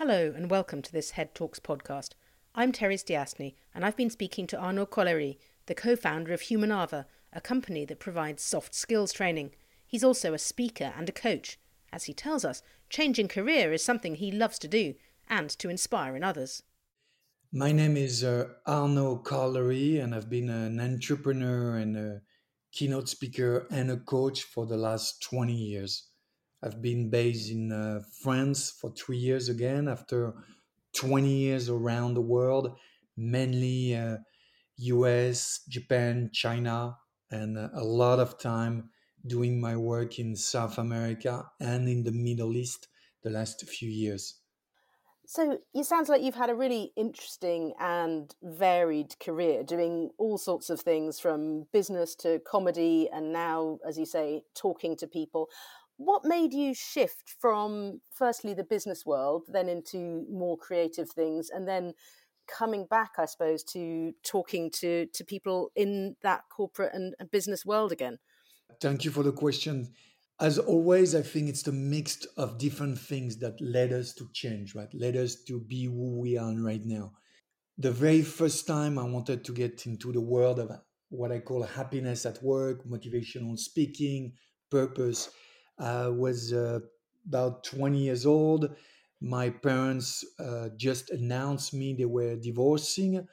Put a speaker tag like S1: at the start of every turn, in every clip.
S1: Hello and welcome to this Head Talks podcast. I'm Therese Diasny and I've been speaking to Arnaud Collery, the co founder of Humanava, a company that provides soft skills training. He's also a speaker and a coach. As he tells us, changing career is something he loves to do and to inspire in others.
S2: My name is uh, Arnaud Collery, and I've been an entrepreneur and a keynote speaker and a coach for the last 20 years. I've been based in uh, France for three years again after 20 years around the world, mainly uh, US, Japan, China, and uh, a lot of time doing my work in South America and in the Middle East the last few years.
S1: So it sounds like you've had a really interesting and varied career, doing all sorts of things from business to comedy, and now, as you say, talking to people what made you shift from firstly the business world then into more creative things and then coming back i suppose to talking to to people in that corporate and, and business world again?
S2: Thank you for the question. As always i think it's the mix of different things that led us to change right? Led us to be who we are right now. The very first time i wanted to get into the world of what i call happiness at work motivational speaking purpose was uh, about 20 years old. My parents uh, just announced me they were divorcing.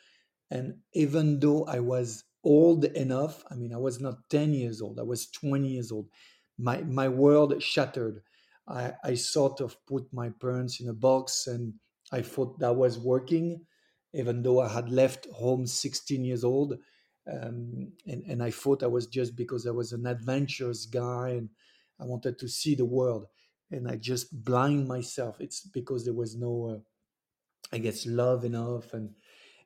S2: And even though I was old enough, I mean, I was not 10 years old, I was 20 years old, my, my world shattered. I, I sort of put my parents in a box and I thought that was working, even though I had left home 16 years old. Um, and, and I thought I was just because I was an adventurous guy and I wanted to see the world, and I just blind myself. It's because there was no, uh, I guess, love enough and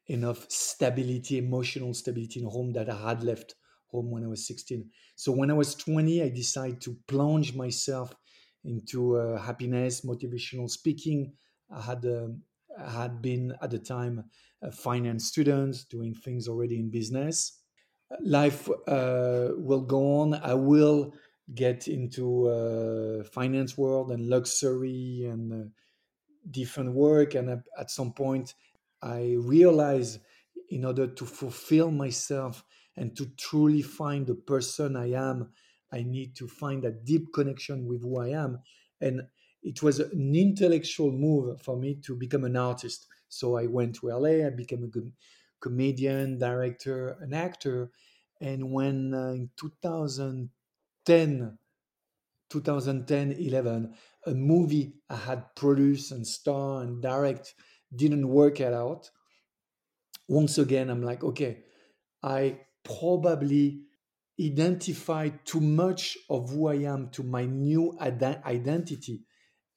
S2: enough stability, emotional stability in home that I had left home when I was 16. So when I was 20, I decided to plunge myself into uh, happiness, motivational speaking. I had um, had been at the time a finance student, doing things already in business. Life uh, will go on. I will get into uh, finance world and luxury and uh, different work and at, some point i realized in order to fulfill myself and to truly find the person i am i need to find a deep connection with who i am. And it was an intellectual move for me to become an artist. So i went to la i became a good comedian director an actor. And when uh, in 2000 10 2010 11 a movie i had produced and star and direct didn't work it out. Once again i'm like okay i probably identified too much of who i am to my new identity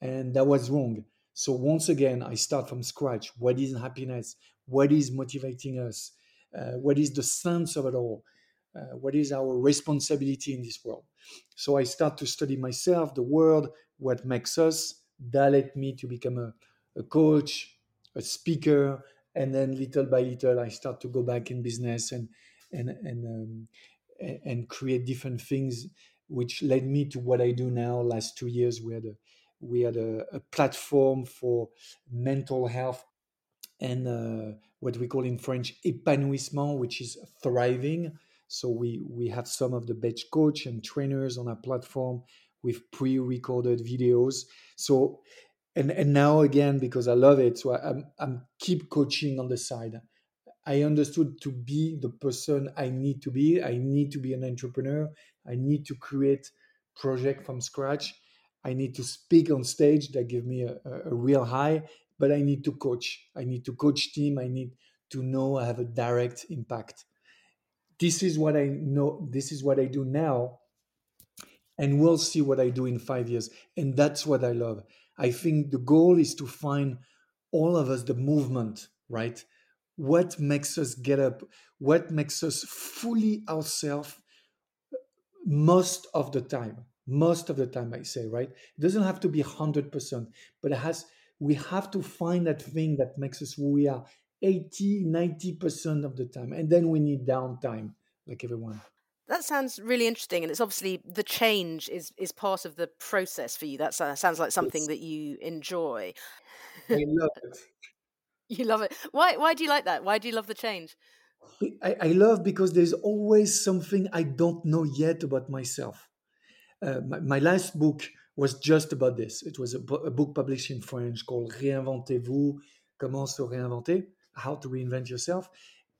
S2: and that was wrong. So once again i start from scratch. What is happiness? What is motivating us? Uh, what is the sense of it all? Uh, what is our responsibility in this world so i start to study myself the world what makes us that led me to become a, a coach a speaker and then little by little i start to go back in business and and and um, and create different things which led me to what i do now. Last two years we had a we had a, a platform for mental health and uh, what we call in french épanouissement which is thriving so we we have some of the best coach and trainers on our platform with pre-recorded videos. So and and now again because I love it, so I, I'm I'm keep coaching on the side. I understood to be the person I need to be. I need to be an entrepreneur. I need to create project from scratch. I need to speak on stage that give me a, a, real high, but I need to coach. I need to coach team. I need to know I have a direct impact this is what I know, this is what I do now, and we'll see what I do in five years. And that's what I love. I think the goal is to find all of us the movement, right? What makes us get up? What makes us fully ourselves most of the time? Most of the time, I say, right? It doesn't have to be 100%, but it has, we have to find that thing that makes us who we are 80 90% of the time and then we need downtime like everyone
S1: That sounds really interesting, and it's obviously the change is is part of the process for you. That sounds like something
S2: Yes.
S1: that you enjoy.
S2: I love it.
S1: You love it. Why why do you like that? Why do you love the change?
S2: I, I love because there's always something I don't know yet about myself. Uh, my, my last book was just about this. It was a, bo- a book published in French called Réinventez-vous, Comment se réinventer, How to Reinvent Yourself.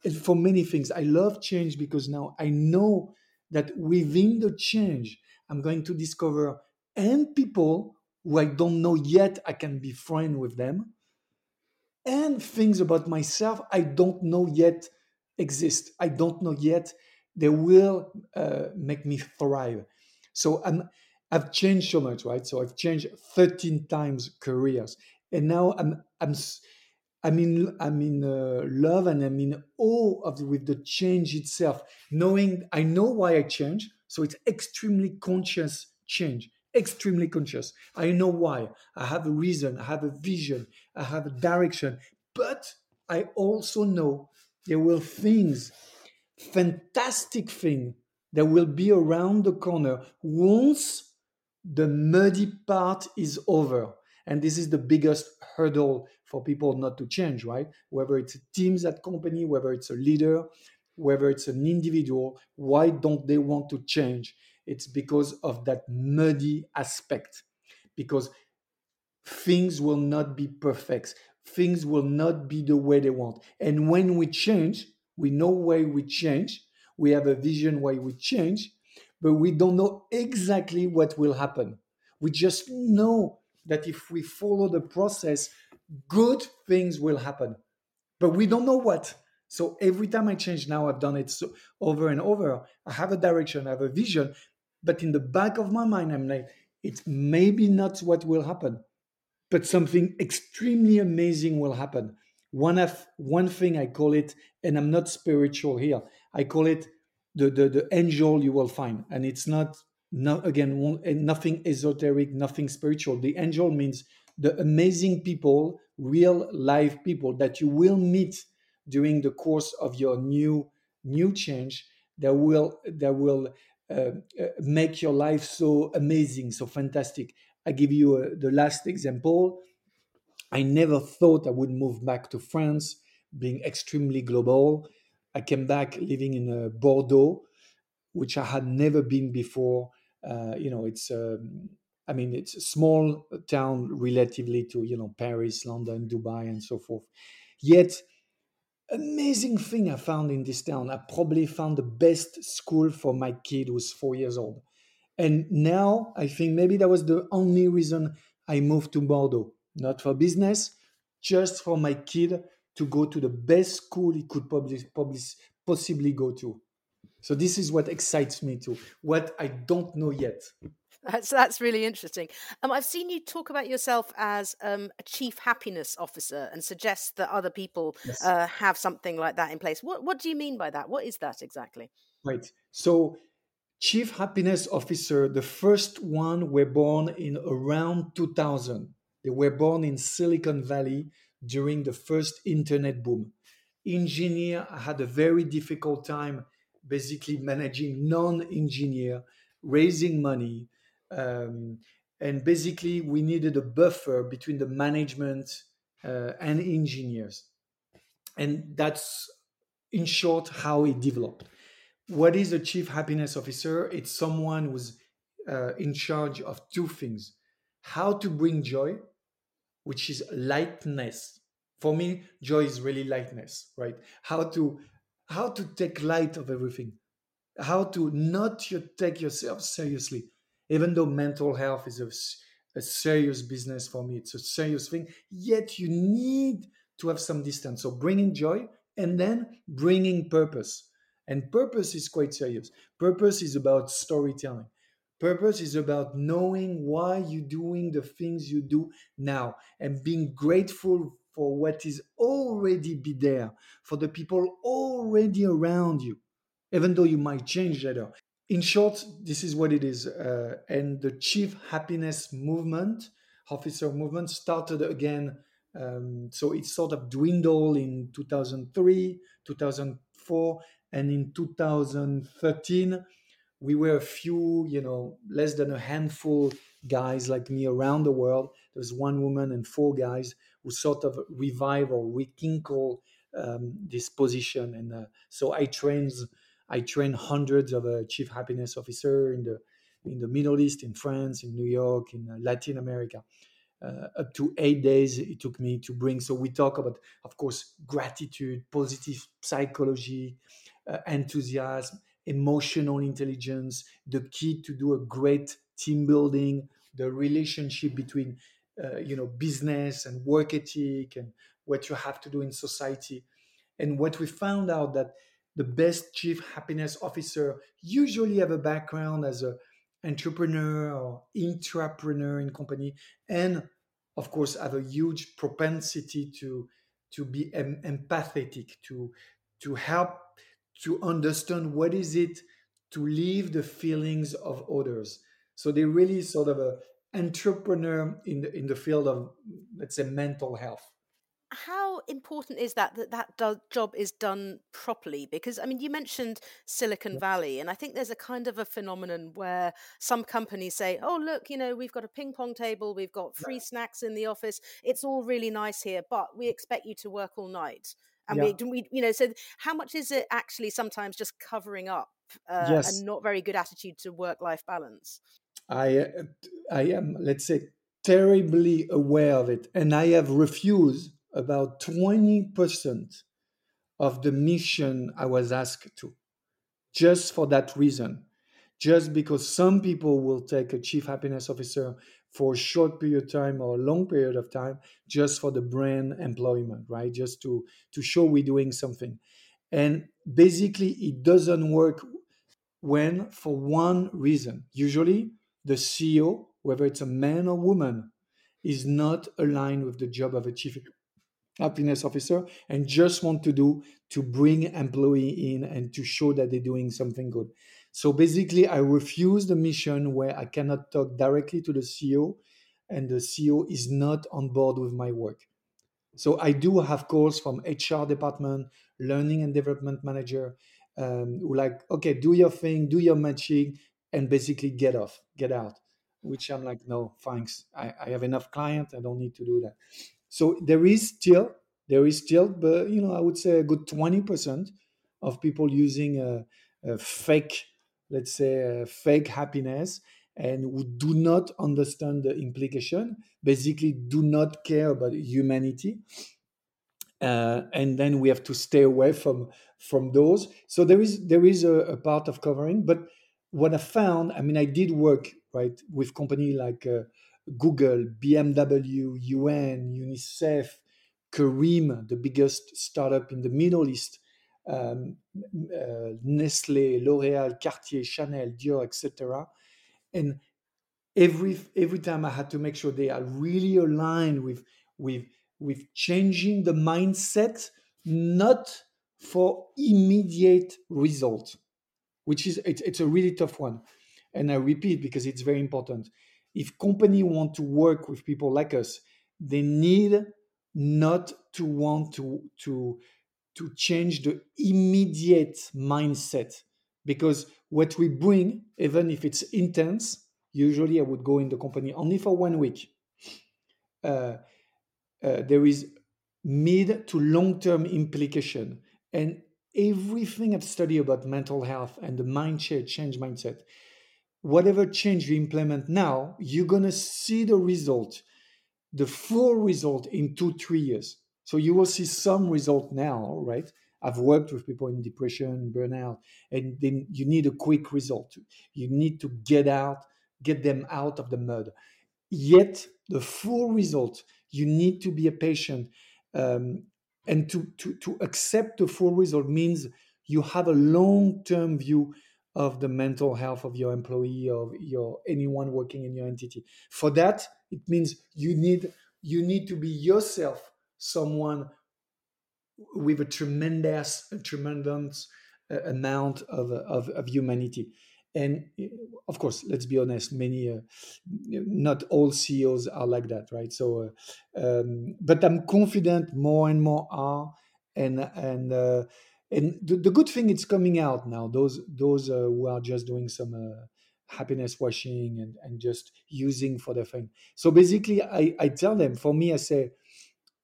S2: And for many things, I love change because now I know that within the change, I'm going to discover and people who I don't know yet, I can be friend with them, and things about myself I don't know yet exist. I don't know yet they will uh, make me thrive. So I'm I've changed so much, right? So I've changed 13 times careers, and now I'm I'm I'm in I'm in uh, love and I'm in awe of with the change itself. Knowing I know why I change, so it's extremely conscious change. Extremely conscious. I know why. I have a reason. I have a vision. I have a direction. But I also know there will things fantastic thing that will be around the corner once the muddy part is over. And this is the biggest hurdle for people not to change, right? Whether it's teams at company, whether it's a leader, whether it's an individual, why don't they want to change? It's because of that muddy aspect. Because things will not be perfect. Things will not be the way they want. And when we change, we know why we change. We have a vision why we change, but we don't know exactly what will happen. We just know that if we follow the process, good things will happen, but we don't know what. So every time I change now, I've done it so, over and over. I have a direction, I have a vision, but in the back of my mind, I'm like, it's maybe not what will happen but something extremely amazing will happen. One of one thing I call it, and I'm not spiritual here. I call it the the, the angel you will find, and it's not no again one- nothing esoteric, nothing spiritual. The angel means the amazing people, real live people that you will meet during the course of your new new change that will that will uh, uh, make your life so amazing, so fantastic. I give you uh the last example. I never thought I would move back to France, being extremely global. I came back living in uh, Bordeaux, which I had never been before. Uh, you know, it's um, I mean, it's a small town relatively to you know Paris, London, Dubai, and so forth. Yet, amazing thing I found in this town. I probably found the best school for my kid who's four years old. And now I think maybe that was the only reason I moved to Bordeaux, not for business, just for my kid to go to the best school he could probably, probably possibly go to. So this is what excites me too, what I don't know yet.
S1: That's that's really interesting. Um, I've seen you talk about yourself as um, a chief happiness officer and suggest that other people
S2: Yes.
S1: uh, have something like that in place. What what do you mean by that? What is that exactly?
S2: Right. So chief happiness officer, the first one were born in around 2000. They were born in Silicon Valley during the first internet boom. Engineer had a very difficult time basically managing non-engineer, raising money, um, and basically we needed a buffer between the management uh, and engineers. And that's in short how it developed what is a chief happiness officer? It's someone who's uh, in charge of two things how to bring joy, which is lightness. For me, joy is really lightness, right? How to how to take light of everything, how to not take yourself seriously, even though mental health is a serious business for me. It's a serious thing. Yet you need to have some distance. So bringing joy and then bringing purpose. And purpose is quite serious. Purpose is about storytelling. Purpose is about knowing why you're doing the things you do now and being grateful for what is already be there, for the people already around you even though you might change later. In short, this is what it is. Uh, and the Chief Happiness Movement, officer movement, started again. Um, so it sort of dwindled in 2003, 2004 and in 2013 we were a few you know less than a handful guys like me around the world there was one woman and four guys who sort of revive or rekindle um, this position and uh, so i trained i trained hundreds of uh, chief happiness officer in the in the middle east in france in new york in uh, latin america uh, up to eight days it took me to bring. So we talk about, of course, gratitude, positive psychology, uh, enthusiasm, emotional intelligence, the key to do a great team building, the relationship between, uh, you know, business and work ethic, and what you have to do in society. And what we found out that the best chief happiness officer. Usually have a background as an entrepreneur or intrapreneur in company and of course have a huge propensity to to be em- empathetic to to help to understand what is it to live the feelings of others. So they really sort of a entrepreneur in the in the field of let's say mental health
S1: how important is that that that do, job is done properly? Because i mean you mentioned silicon valley and i think there's a kind of a phenomenon where some companies say oh look you know we've got a ping pong table we've got free snacks in the office it's all really nice here but we expect you to work all night. And yeah. we, we you know so how much is it actually sometimes just covering up uh, yes. and not very good attitude to work life balance?
S2: I uh, i am let's say terribly aware of it and i have refused about 20% of the mission I was asked to, just for that reason. Just because some people will take a chief happiness officer for a short period of time or a long period of time, just for the brand employment, right? Just to, to show we're doing something. And basically, it doesn't work when, for one reason, usually the CEO, whether it's a man or woman, is not aligned with the job of a chief happiness officer and just want to do to bring employee in and to show that they're doing something good. So basically i refuse the mission where i cannot talk directly to the ceo and the ceo is not on board with my work. So i do have calls from hr department learning and development manager um, who like okay do your thing do your matching and basically get off get out which i'm like no thanks. I, I have enough client. I don't need to do that so there is still there is still, but you know, I would say a good twenty percent of people using a, a fake, let's say, fake happiness, and who do not understand the implication. Basically, do not care about humanity. Uh, and then we have to stay away from from those. So there is there is a, a, part of covering, but what I found, I mean, I did work right with company like uh, Google, BMW, UN, UNICEF, Careem, the biggest startup in the Middle East, um, uh, Nestle, L'Oreal, Cartier, Chanel, Dior, etc. And every every time I had to make sure they are really aligned with with with changing the mindset, not for immediate result, which is it's, it's a really tough one. And I repeat because it's very important if company want to work with people like us they need not to want to to to change the immediate mindset. Because what we bring even if it's intense usually i would go in the company only for one week. Uh, uh, there is mid to long term implication. And everything i've studied about mental health and the mind change mindset whatever change you implement now, you're going to see the result, the full result in two, three years. So you will see some result now, right? I've worked with people in depression, burnout, and then you need a quick result. You need to get out, get them out of the mud. Yet, the full result, you need to be a patient. Um, and to, to, to accept the full result means you have a long term view of the mental health of your employee of your anyone working in your entity. For that it means you need you need to be yourself someone with a tremendous a tremendous uh, amount of, of, of humanity. And uh, of course let's be honest many uh, not all ceos are like that right? So uh, um, but i'm confident more and more are and and uh, and the, the good thing it's coming out now. Those those uh, who are just doing some uh, happiness washing and, and just using for the thing so basically i i tell them for me i say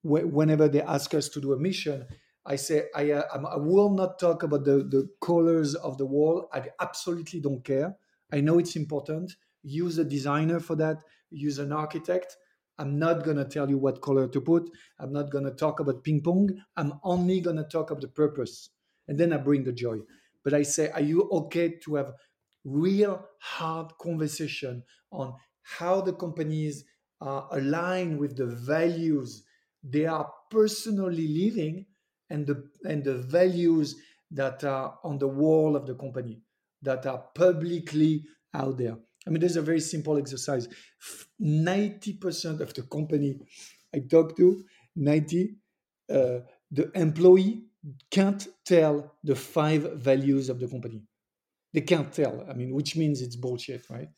S2: wh- whenever they ask us to do a mission i say i uh, i will not talk about the the colors of the wall. I absolutely don't care. I know it's important. Use a designer for that. Use an architect I'm not going to tell you what color to put. I'm not going to talk about ping pong. I'm only going to talk about the purpose. And then I bring the joy. But I say, are you okay to have real hard conversation on how the companies are aligned with the values they are personally living and the and the values that are on the wall of the company that are publicly out there I mean, there's a very simple exercise. 90% of the company I talk to, 90, uh, the employee can't tell the five values of the company. They can't tell. I mean, which means it's bullshit, right?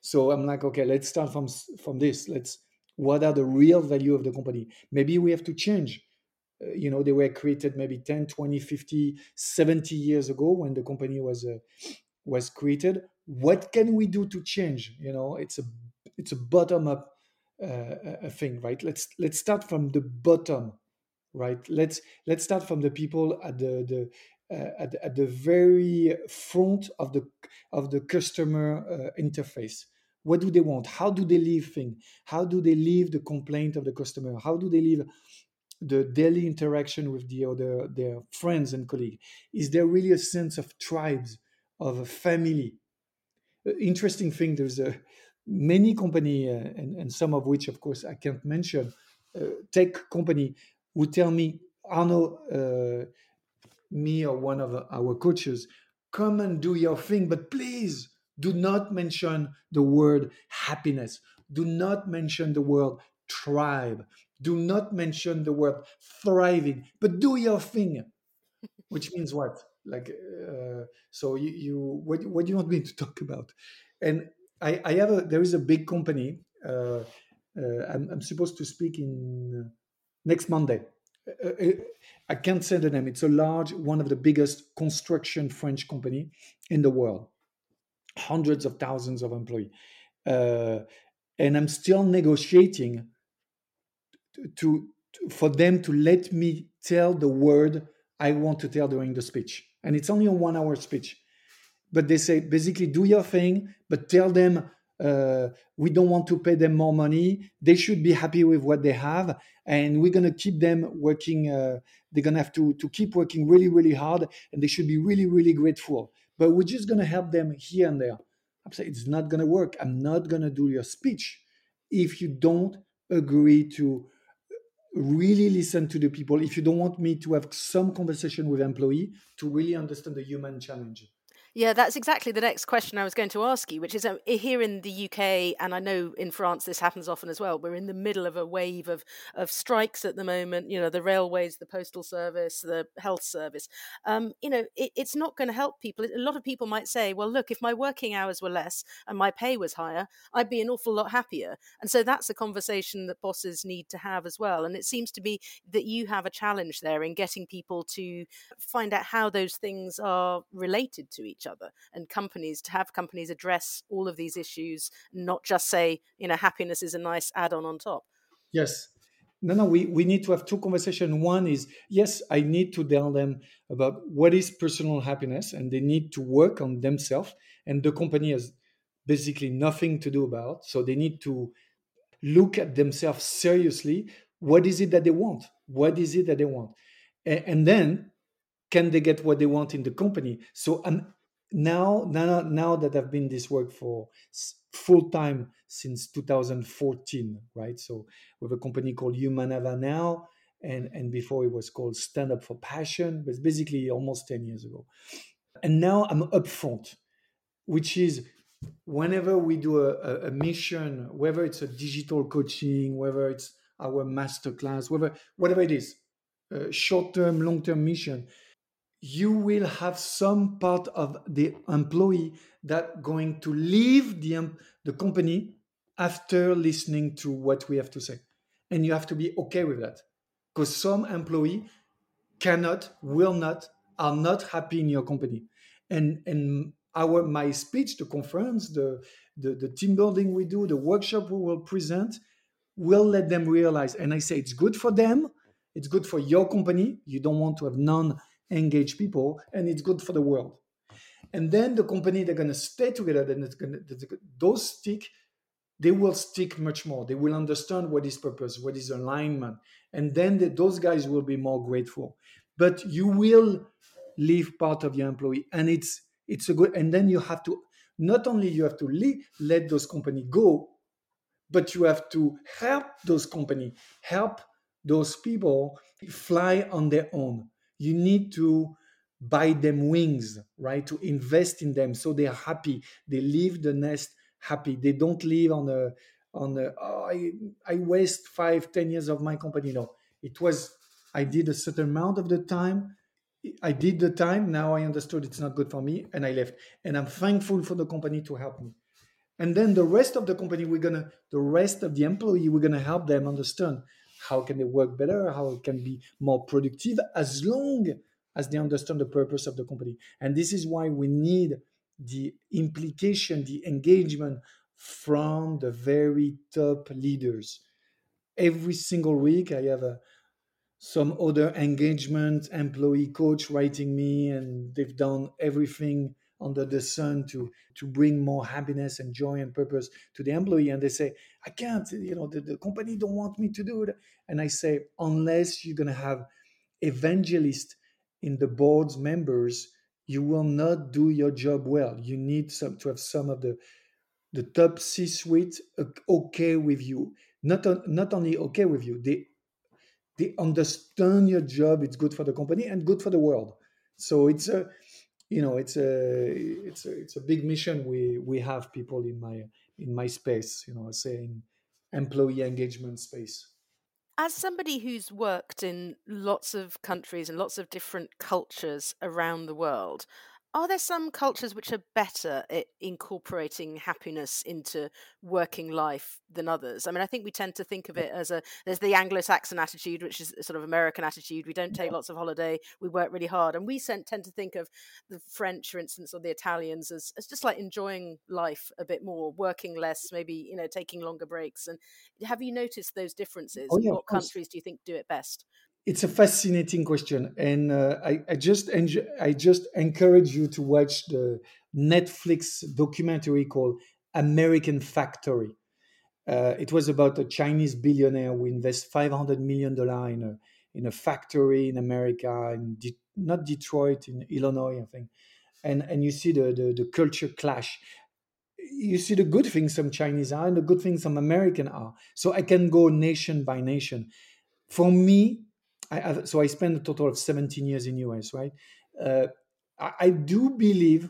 S2: So I'm like, okay, let's start from from this. Let's what are the real value of the company? Maybe we have to change. Uh, you know, they were created maybe 10, 20, 50, 70 years ago when the company was uh, was created what can we do to change? You know it's a it's a bottom up uh, thing right? Let's let's start from the bottom right? Let's let's start from the people at the the uh, at, at the very front of the of the customer uh, interface. What do they want? How do they leave thing? How do they leave the complaint of the customer? How do they leave the daily interaction with the other their friends and colleagues is there really a sense of tribes of a family. Interesting thing, there's a many company, uh, and, and some of which, of course, I can't mention, uh, tech company who tell me, Arnaud, uh, me or one of our coaches, come and do your thing, but please do not mention the word happiness. Do not mention the word tribe. Do not mention the word thriving, but do your thing. Which means what? Like uh, so you, you what, what do you want me to talk about? And i i have a there is a big company uh, uh, I'm, I'm supposed to speak in next monday. Uh, uh, i can't say the name. It's a large one of the biggest construction french company in the world. Hundreds of thousands of employees uh, and i'm still negotiating to, to for them to let me tell the word I want to tell during the speech and it's only a one hour speech. But they say basically do your thing but tell them uh, we don't want to pay them more money. They should be happy with what they have and we're going to keep them working uh, they're going to have to, to keep working really really hard and they should be really really grateful. But we're just going to help them here and there. I'm saying it's not going to work. I'm not going to do your speech if you don't agree to really listen to the people. If you don't want me to have some conversation with employee to really understand the human challenge
S1: yeah, that's exactly the next question I was going to ask you, which is uh, here in the UK, and I know in France this happens often as well. We're in the middle of a wave of of strikes at the moment. You know, the railways, the postal service, the health service. Um, you know, it, it's not going to help people. A lot of people might say, "Well, look, if my working hours were less and my pay was higher, I'd be an awful lot happier." And so that's a conversation that bosses need to have as well. And it seems to be that you have a challenge there in getting people to find out how those things are related to each other and companies to have companies address all of these issues not just say you know happiness is a nice add-on on top.
S2: Yes. No no we, we need to have two conversations. One is yes i need to tell them about what is personal happiness and they need to work on themselves and the company has basically nothing to do about so they need to look at themselves seriously. What is it that they want? What is it that they want? And, then can they get what they want in the company? So i'm now now now that I've been this work for full time since 2014, right? So with a company called Humanava now, and mm-hmm. and before it was called Stand Up for Passion, but it's basically almost 10 years ago. And now I'm upfront, which is whenever we do a, a, mission, whether it's a digital coaching, whether it's our masterclass, whether whatever it is, short term, long term mission, you will have some part of the employee that going to leave the, the company after listening to what we have to say and you have to be okay with that because some employee cannot will not are not happy in your company. And and our my speech, the conference, the the, the team building we do, the workshop we will present, will let them realize. And I say it's good for them, it's good for your company. You don't want to have non-engaged people, and it's good for the world. And then the company they're gonna stay together, then it's gonna those stick they will stick much more. They will understand what is purpose, what is alignment, and then the, those guys will be more grateful. But you will leave part of your employee, and it's it's a good. And then you have to not only you have to leave, let those company go, but you have to help those company, help those people fly on their own. You need to buy them wings, right? To invest in them so they are happy. They leave the nest happy. They don't live on a on a, oh, I I waste five ten years of my company. No, it was I did a certain amount of the time. I did the time. Now I understood it's not good for me, and I left. And I'm thankful for the company to help me. And then the rest of the company, we're gonna the rest of the employee, we're gonna help them understand how can they work better, how it can be more productive, as long as they understand the purpose of the company. And this is why we need the implication, the engagement from the very top leaders. Every single week, I have a, some other engagement employee coach writing me, and they've done everything under the sun to to bring more happiness and joy and purpose to the employee. And they say, I can't, you know, the, the company don't want me to do it. And I say, unless you're gonna have evangelists in the board's members you will not do your job well. You need some to have some of the the top C-suite uh, okay with you. Not not only okay with you, they they understand your job. It's good for the company and good for the world. So it's a you know it's a it's a it's a big mission we we have people in my in my space. You know, saying employee engagement space
S1: as somebody who's worked in lots of countries and lots of different cultures around the world, are there some cultures which are better at incorporating happiness into working life than others? I mean, I think we tend to think of it as a there's the Anglo-Saxon attitude, which is sort of American attitude. We don't take lots of holiday, we work really hard, and we tend to think of the French, for instance, or the Italians as, as just like enjoying life a bit more, working less, maybe you know taking longer breaks. And have you noticed those oh, differences?
S2: Oh, yeah,
S1: what countries do you think do it best?
S2: It's a fascinating question, and uh, I, I, just enjoy, I just encourage you to watch the Netflix documentary called American Factory. Uh, it was about a Chinese billionaire who invests five hundred million dollar in a in a factory in America, in De- not Detroit, in Illinois, I think. And and you see the, the the culture clash. You see the good things some Chinese are and the good things some American are. So I can go nation by nation. For me, I, so I spent a total of 17 years in US, right? Uh, I, I, do believe,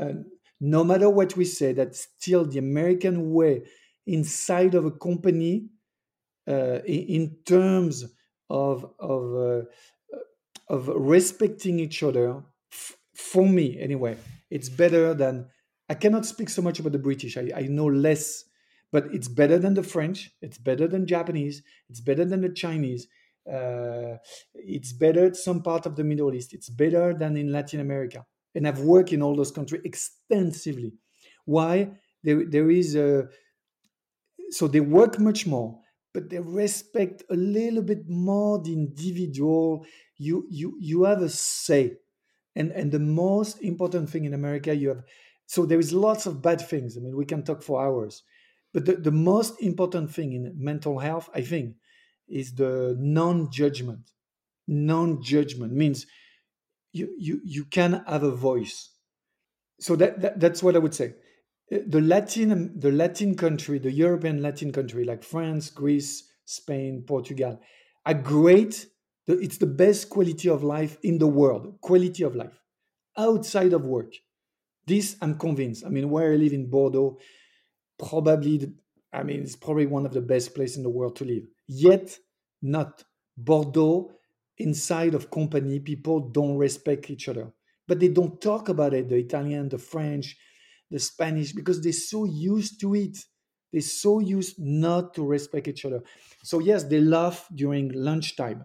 S2: uh, no matter what we say, that still the American way inside of a company, uh, in, terms of of uh, of respecting each other, for me anyway, it's better than. I cannot speak so much about the British. I, I know less, but it's better than the French. It's better than Japanese. It's better than the Chinese uh, it's better some part of the Middle East. It's better than in Latin America. And I've worked in all those countries extensively. Why? There, there is a so they work much more, but they respect a little bit more the individual. You you you have a say, and and the most important thing in America you have. So there is lots of bad things. I mean, we can talk for hours, but the, the most important thing in mental health, I think, is the non-judgment. Non-judgment means you you you can have a voice. So that, that that's what I would say. Uh, the Latin the Latin country, the European Latin country like France, Greece, Spain, Portugal, are great. It's the best quality of life in the world. Quality of life outside of work. This I'm convinced. I mean, where I live in Bordeaux, probably I mean, it's probably one of the best places in the world to live. Yet, not Bordeaux. Inside of company, people don't respect each other, but they don't talk about it. The Italian, the French, the Spanish, because they're so used to it. They're so used not to respect each other. So yes, they laugh during lunchtime.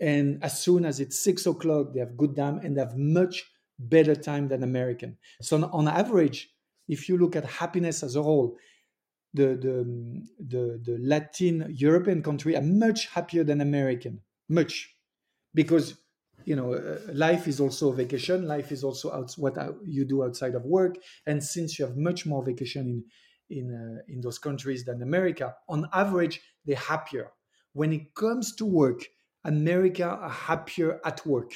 S2: and as soon as it's six o'clock, they have good time and they have much better time than American. So on, on average, if you look at happiness as a whole, the, the, the, the Latin European country are much happier than American, much, because you know uh, life is also a vacation. Life is also out, what you do outside of work, and since you have much more vacation in in uh, in those countries than America, on average they're happier. When it comes to work, America are happier at work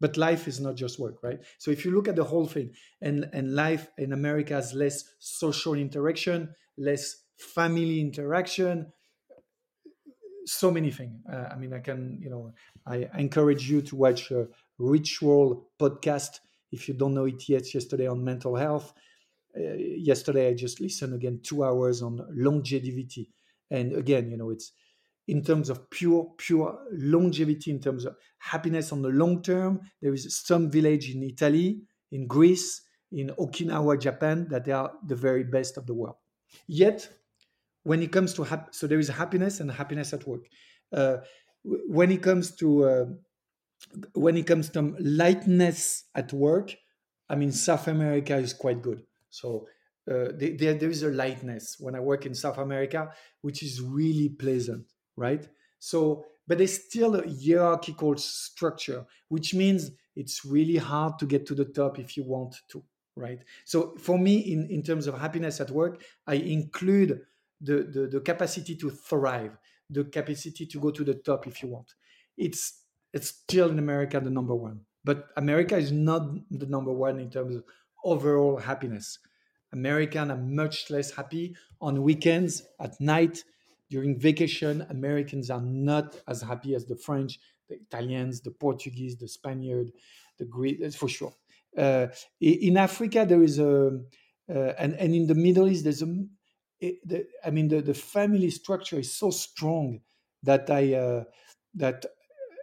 S2: but life is not just work right? So if you look at the whole thing and and life in america has less social interaction less family interaction so many things. Uh, i mean i can you know i encourage you to watch a ritual podcast. If you don't know it yet yesterday on mental health. Uh, yesterday i just listened again two hours on longevity. And again you know it's in terms of pure, pure longevity, in terms of happiness on the long term. There is some village in Italy, in Greece, in Okinawa, Japan, that they are the very best of the world. Yet, when it comes to hap- so there is happiness and happiness at work. Uh, when it comes to uh, when it comes to lightness at work, I mean South America is quite good. So uh, there, there is a lightness when I work in South America, which is really pleasant right? So, but there's still a hierarchical structure, which means it's really hard to get to the top if you want to, right? So, for me, in, in terms of happiness at work, I include the, the, the capacity to thrive, the capacity to go to the top if you want. It's it's still in America the number one, but America is not the number one in terms of overall happiness. Americans are much less happy on weekends at night during vacation, Americans are not as happy as the French, the Italians, the Portuguese, the Spaniard, the Greek, for sure. Uh, in Africa, there is a, uh, and, and in the Middle East, there's a, it, the, I mean, the, the family structure is so strong that I, uh, that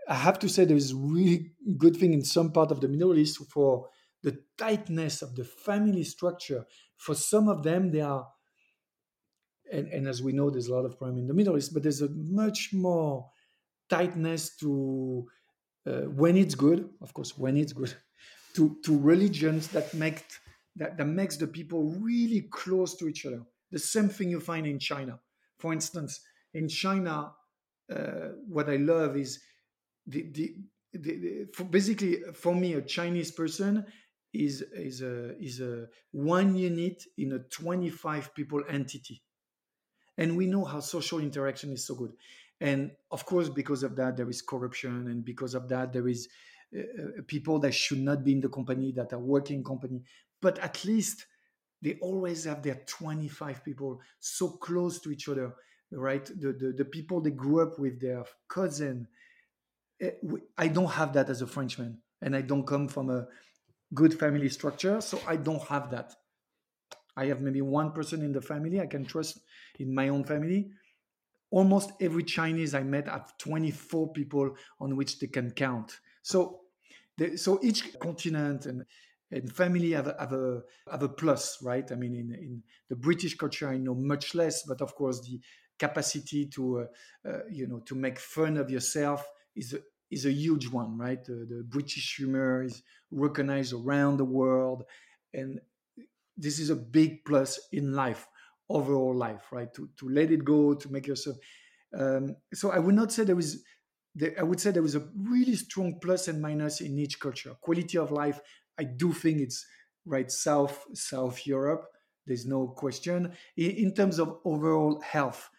S2: I have to say there is really good thing in some part of the Middle East for the tightness of the family structure. For some of them, they are and, and as we know, there's a lot of crime in the Middle East, but there's a much more tightness to uh, when it's good, of course, when it's good, to to religions that make that, that makes the people really close to each other. The same thing you find in China. For instance, in China, uh, what I love is the, the, the, the for basically for me a Chinese person is is a is a one unit in a 25 people entity and we know how social interaction is so good. And of course because of that there is corruption and because of that there is uh, uh people that should not be in the company that are working company. But at least they always have their 25 people so close to each other right? The the, the people they grew up with their cousin eh, i don't have that as a frenchman and i don't come from a good family structure so i don't have that I have maybe one person in the family I can trust in my own family. Almost every Chinese I met have 24 people on which they can count. So, the, so each continent and and family have a, have a have a plus, right? I mean, in, in the British culture, I know much less, but of course, the capacity to uh, uh, you know to make fun of yourself is a, is a huge one, right? The, the British humor is recognized around the world, and this is a big plus in life overall life right? To, to let it go to make yourself um, so i would not say there is there, i would say there was a really strong plus and minus in each culture. Quality of life i do think it's right south south europe there's no question. In, in terms of overall health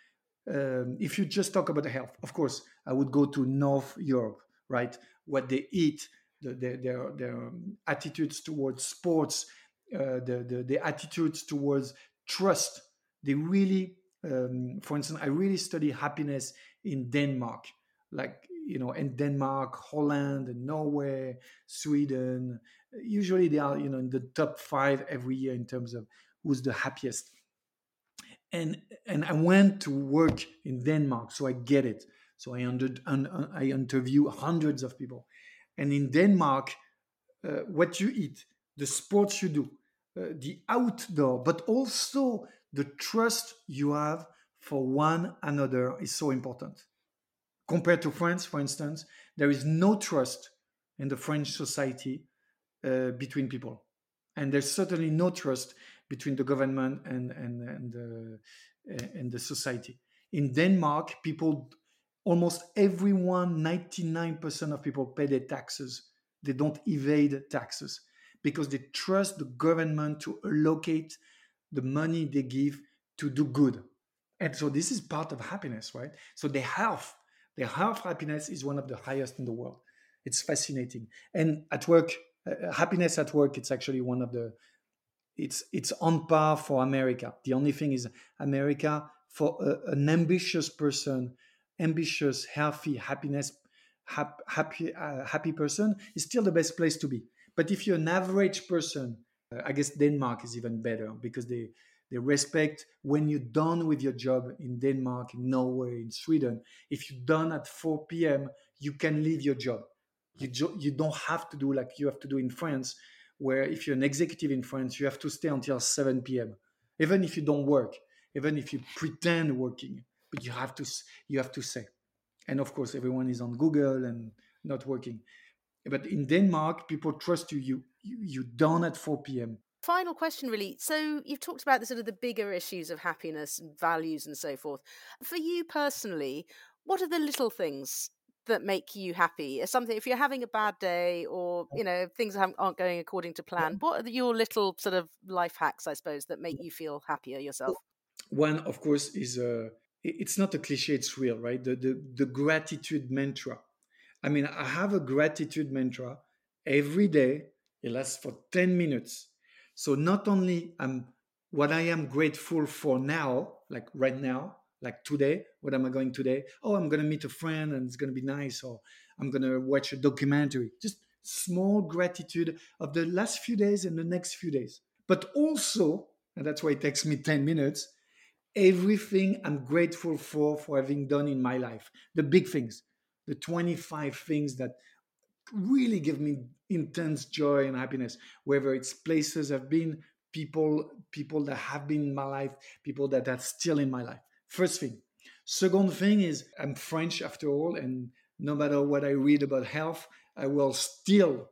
S2: um, if you just talk about health of course i would go to north europe right? What they eat the, their, their, their attitudes towards sports uh, the, the, the attitudes towards trust. They really, um, for instance, I really study happiness in Denmark, like you know, in Denmark, Holland, and Norway, Sweden. Usually, they are you know in the top five every year in terms of who's the happiest. And and I went to work in Denmark, so I get it. So I under, un, I interview hundreds of people, and in Denmark, uh, what you eat, the sports you do, uh, the outdoor, but also the trust you have for one another is so important. compared to France, for instance, there is no trust in the French society uh, between people, and there's certainly no trust between the government and and and uh, and the society. In Denmark, people, almost everyone, 99% of people pay their taxes. They don't evade taxes because they trust the government to allocate the money they give to do good. And so this is part of happiness, right? So their health, their health happiness is one of the highest in the world. It's fascinating. And at work, uh, happiness at work, it's actually one of the it's it's on par for America. The only thing is America for a, an ambitious person, ambitious, healthy, happiness, hap, happy uh, happy person is still the best place to be. But if you're an average person, uh, I guess Denmark is even better because they they respect when you're done with your job in Denmark, in Norway, in Sweden. If you're done at 4 p.m., you can leave your job. You, jo- you don't have to do like you have to do in France, where if you're an executive in France, you have to stay until 7 p.m. Even if you don't work, even if you pretend working, but you have to you have to say. And of course, everyone is on Google and not working. But in Denmark, people trust you. You you you done at 4 p.m.
S1: Final question, really. So you've talked about the sort of the bigger issues of happiness and values and so forth. For you personally, what are the little things that make you happy? Something if you're having a bad day or you know things aren't going according to plan. What are your little sort of life hacks, I suppose, that make you feel happier yourself?
S2: One, of course, is a. Uh, it's not a cliche; it's real, right? The the, the gratitude mantra. I mean, I have a gratitude mantra every day. It lasts for ten minutes. So not only am what I am grateful for now, like right now, like today what am i going today? Oh i'm going to meet a friend and it's going to be nice or i'm going to watch a documentary. Just small gratitude of the last few days and the next few days. But also and that's why it takes me 10 minutes everything i'm grateful for for having done in my life. The big things the 25 things that really give me intense joy and happiness whether it's places i've been people people that have been in my life people that are still in my life First thing. Second thing is I'm French after all, and no matter what I read about health, I will still,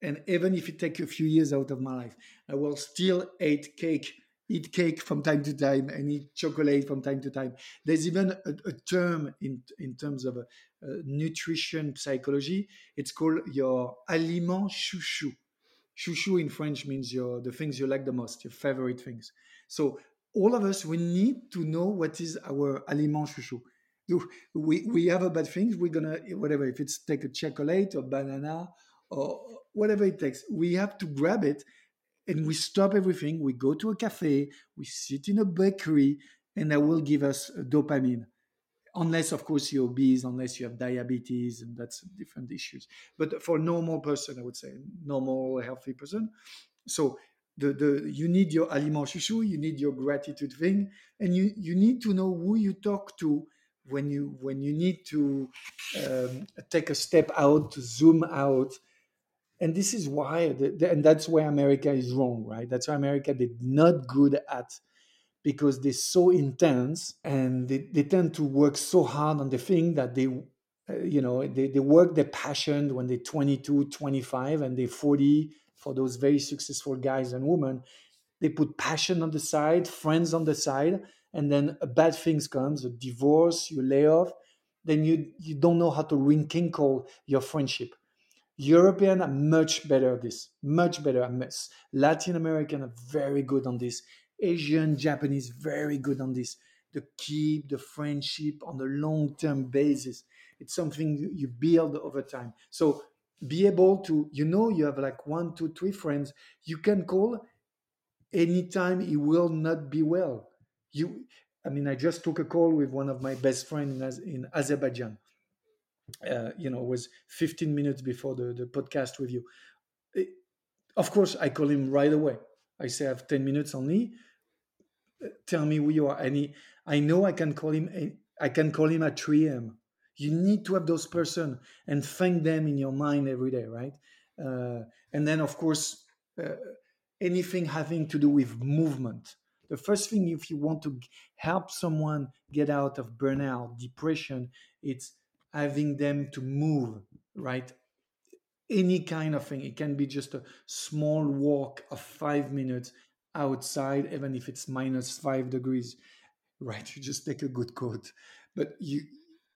S2: and even if it takes a few years out of my life, I will still eat cake, eat cake from time to time, and eat chocolate from time to time. There's even a, a term in in terms of nutrition psychology. It's called your aliment chouchou. Chouchou in French means your the things you like the most, your favorite things. So all of us, we need to know what is our aliment chouchou. We, we have a bad thing, we're gonna, whatever, if it's take a chocolate or banana or whatever it takes, we have to grab it and we stop everything. We go to a cafe, we sit in a bakery, and that will give us dopamine. Unless, of course, you're obese, unless you have diabetes, and that's different issues. But for normal person, I would say, normal, healthy person. So the, the you need your aliment chouchou, you need your gratitude thing, and you you need to know who you talk to when you when you need to um, take a step out, to zoom out, and this is why, the, the, and that's where America is wrong, right? That's why America did not good at because they're so intense and they, they tend to work so hard on the thing that they uh, you know they, they work their passion when they're 22 25 and they're 40 for those very successful guys and women they put passion on the side friends on the side and then bad things comes a divorce you lay off then you you don't know how to rekindle your friendship european are much better at this much better latin american are very good on this. Asian japanese very good on this. To keep the friendship on a long-term basis. It's something you build over time. So be able to you know you have like one two three friends you can call anytime he will not be well. You i mean i just took a call with one of my best friends in, azerbaijan uh, you know was 15 minutes before the, the podcast with you. It, of course i call him right away. I say i have 10 minutes only. Uh, tell me who you are. And he, i know i can call him i can call him at 3 a.m you need to have those person and thank them in your mind every day right? Uh, and then of course uh, anything having to do with movement. The first thing if you want to help someone get out of burnout depression it's having them to move, right? Any kind of thing. It can be just a small walk of five minutes outside, even if it's minus five degrees, right? You just take a good coat. But you,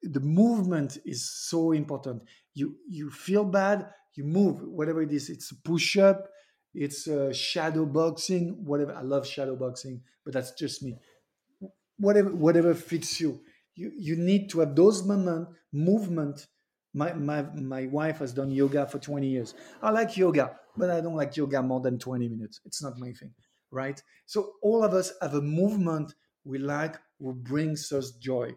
S2: the movement is so important. You you feel bad, you move, whatever it is. It's a push up, it's a shadow boxing, whatever. I love shadow boxing, but that's just me. Whatever whatever fits you. You you need to have those moment movement. My, my my wife has done yoga for 20 years. I like yoga, but I don't like yoga more than 20 minutes. It's not my thing, right? So all of us have a movement we like will brings us joy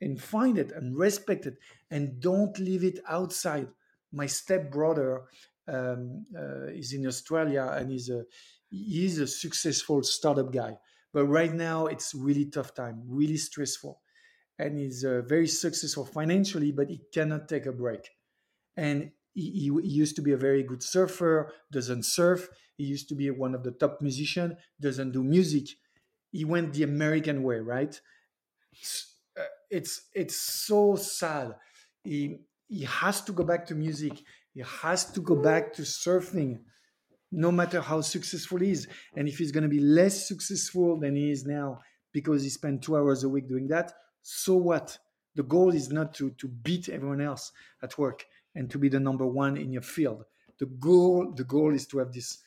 S2: and find it and respect it and don't leave it outside. My stepbrother um, uh, is in Australia and he's a he's a successful startup guy, but right now it's really tough time, really stressful, and he's uh, very successful financially, but he cannot take a break. And he, he, used to be a very good surfer, doesn't surf. He used to be one of the top musicians, doesn't do music. He went the American way, right? it's it's so sad. He he has to go back to music. He has to go back to surfing, no matter how successful he is. And if he's going to be less successful than he is now because he spent two hours a week doing that, so what? The goal is not to to beat everyone else at work and to be the number one in your field. The goal the goal is to have this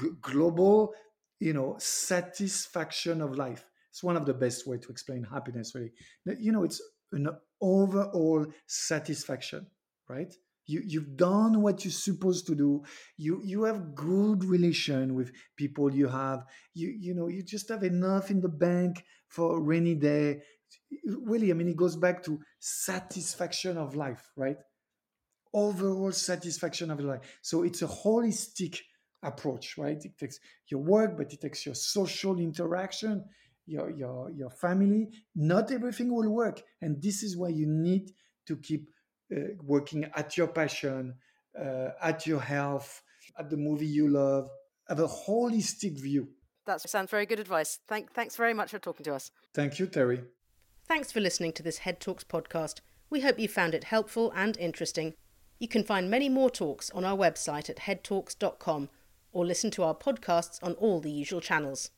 S2: g- global, you know, satisfaction of life it's one of the best way to explain happiness, really. You know, it's an overall satisfaction, right? You you've done what you're supposed to do. You you have good relation with people you have. You you know you just have enough in the bank for a rainy day. Really, I mean, it goes back to satisfaction of life, right? Overall satisfaction of life. So it's a holistic approach, right? It takes your work, but it takes your social interaction your your your family not everything will work and this is why you need to keep uh, working at your passion uh, at your health at the movie you love have a holistic view
S1: that sounds very good advice Thank, thanks very much for talking to us
S2: thank you terry
S1: thanks for listening to this head talks podcast. We hope you found it helpful and interesting. You can find many more talks on our website at headtalks.com or listen to our podcasts on all the usual channels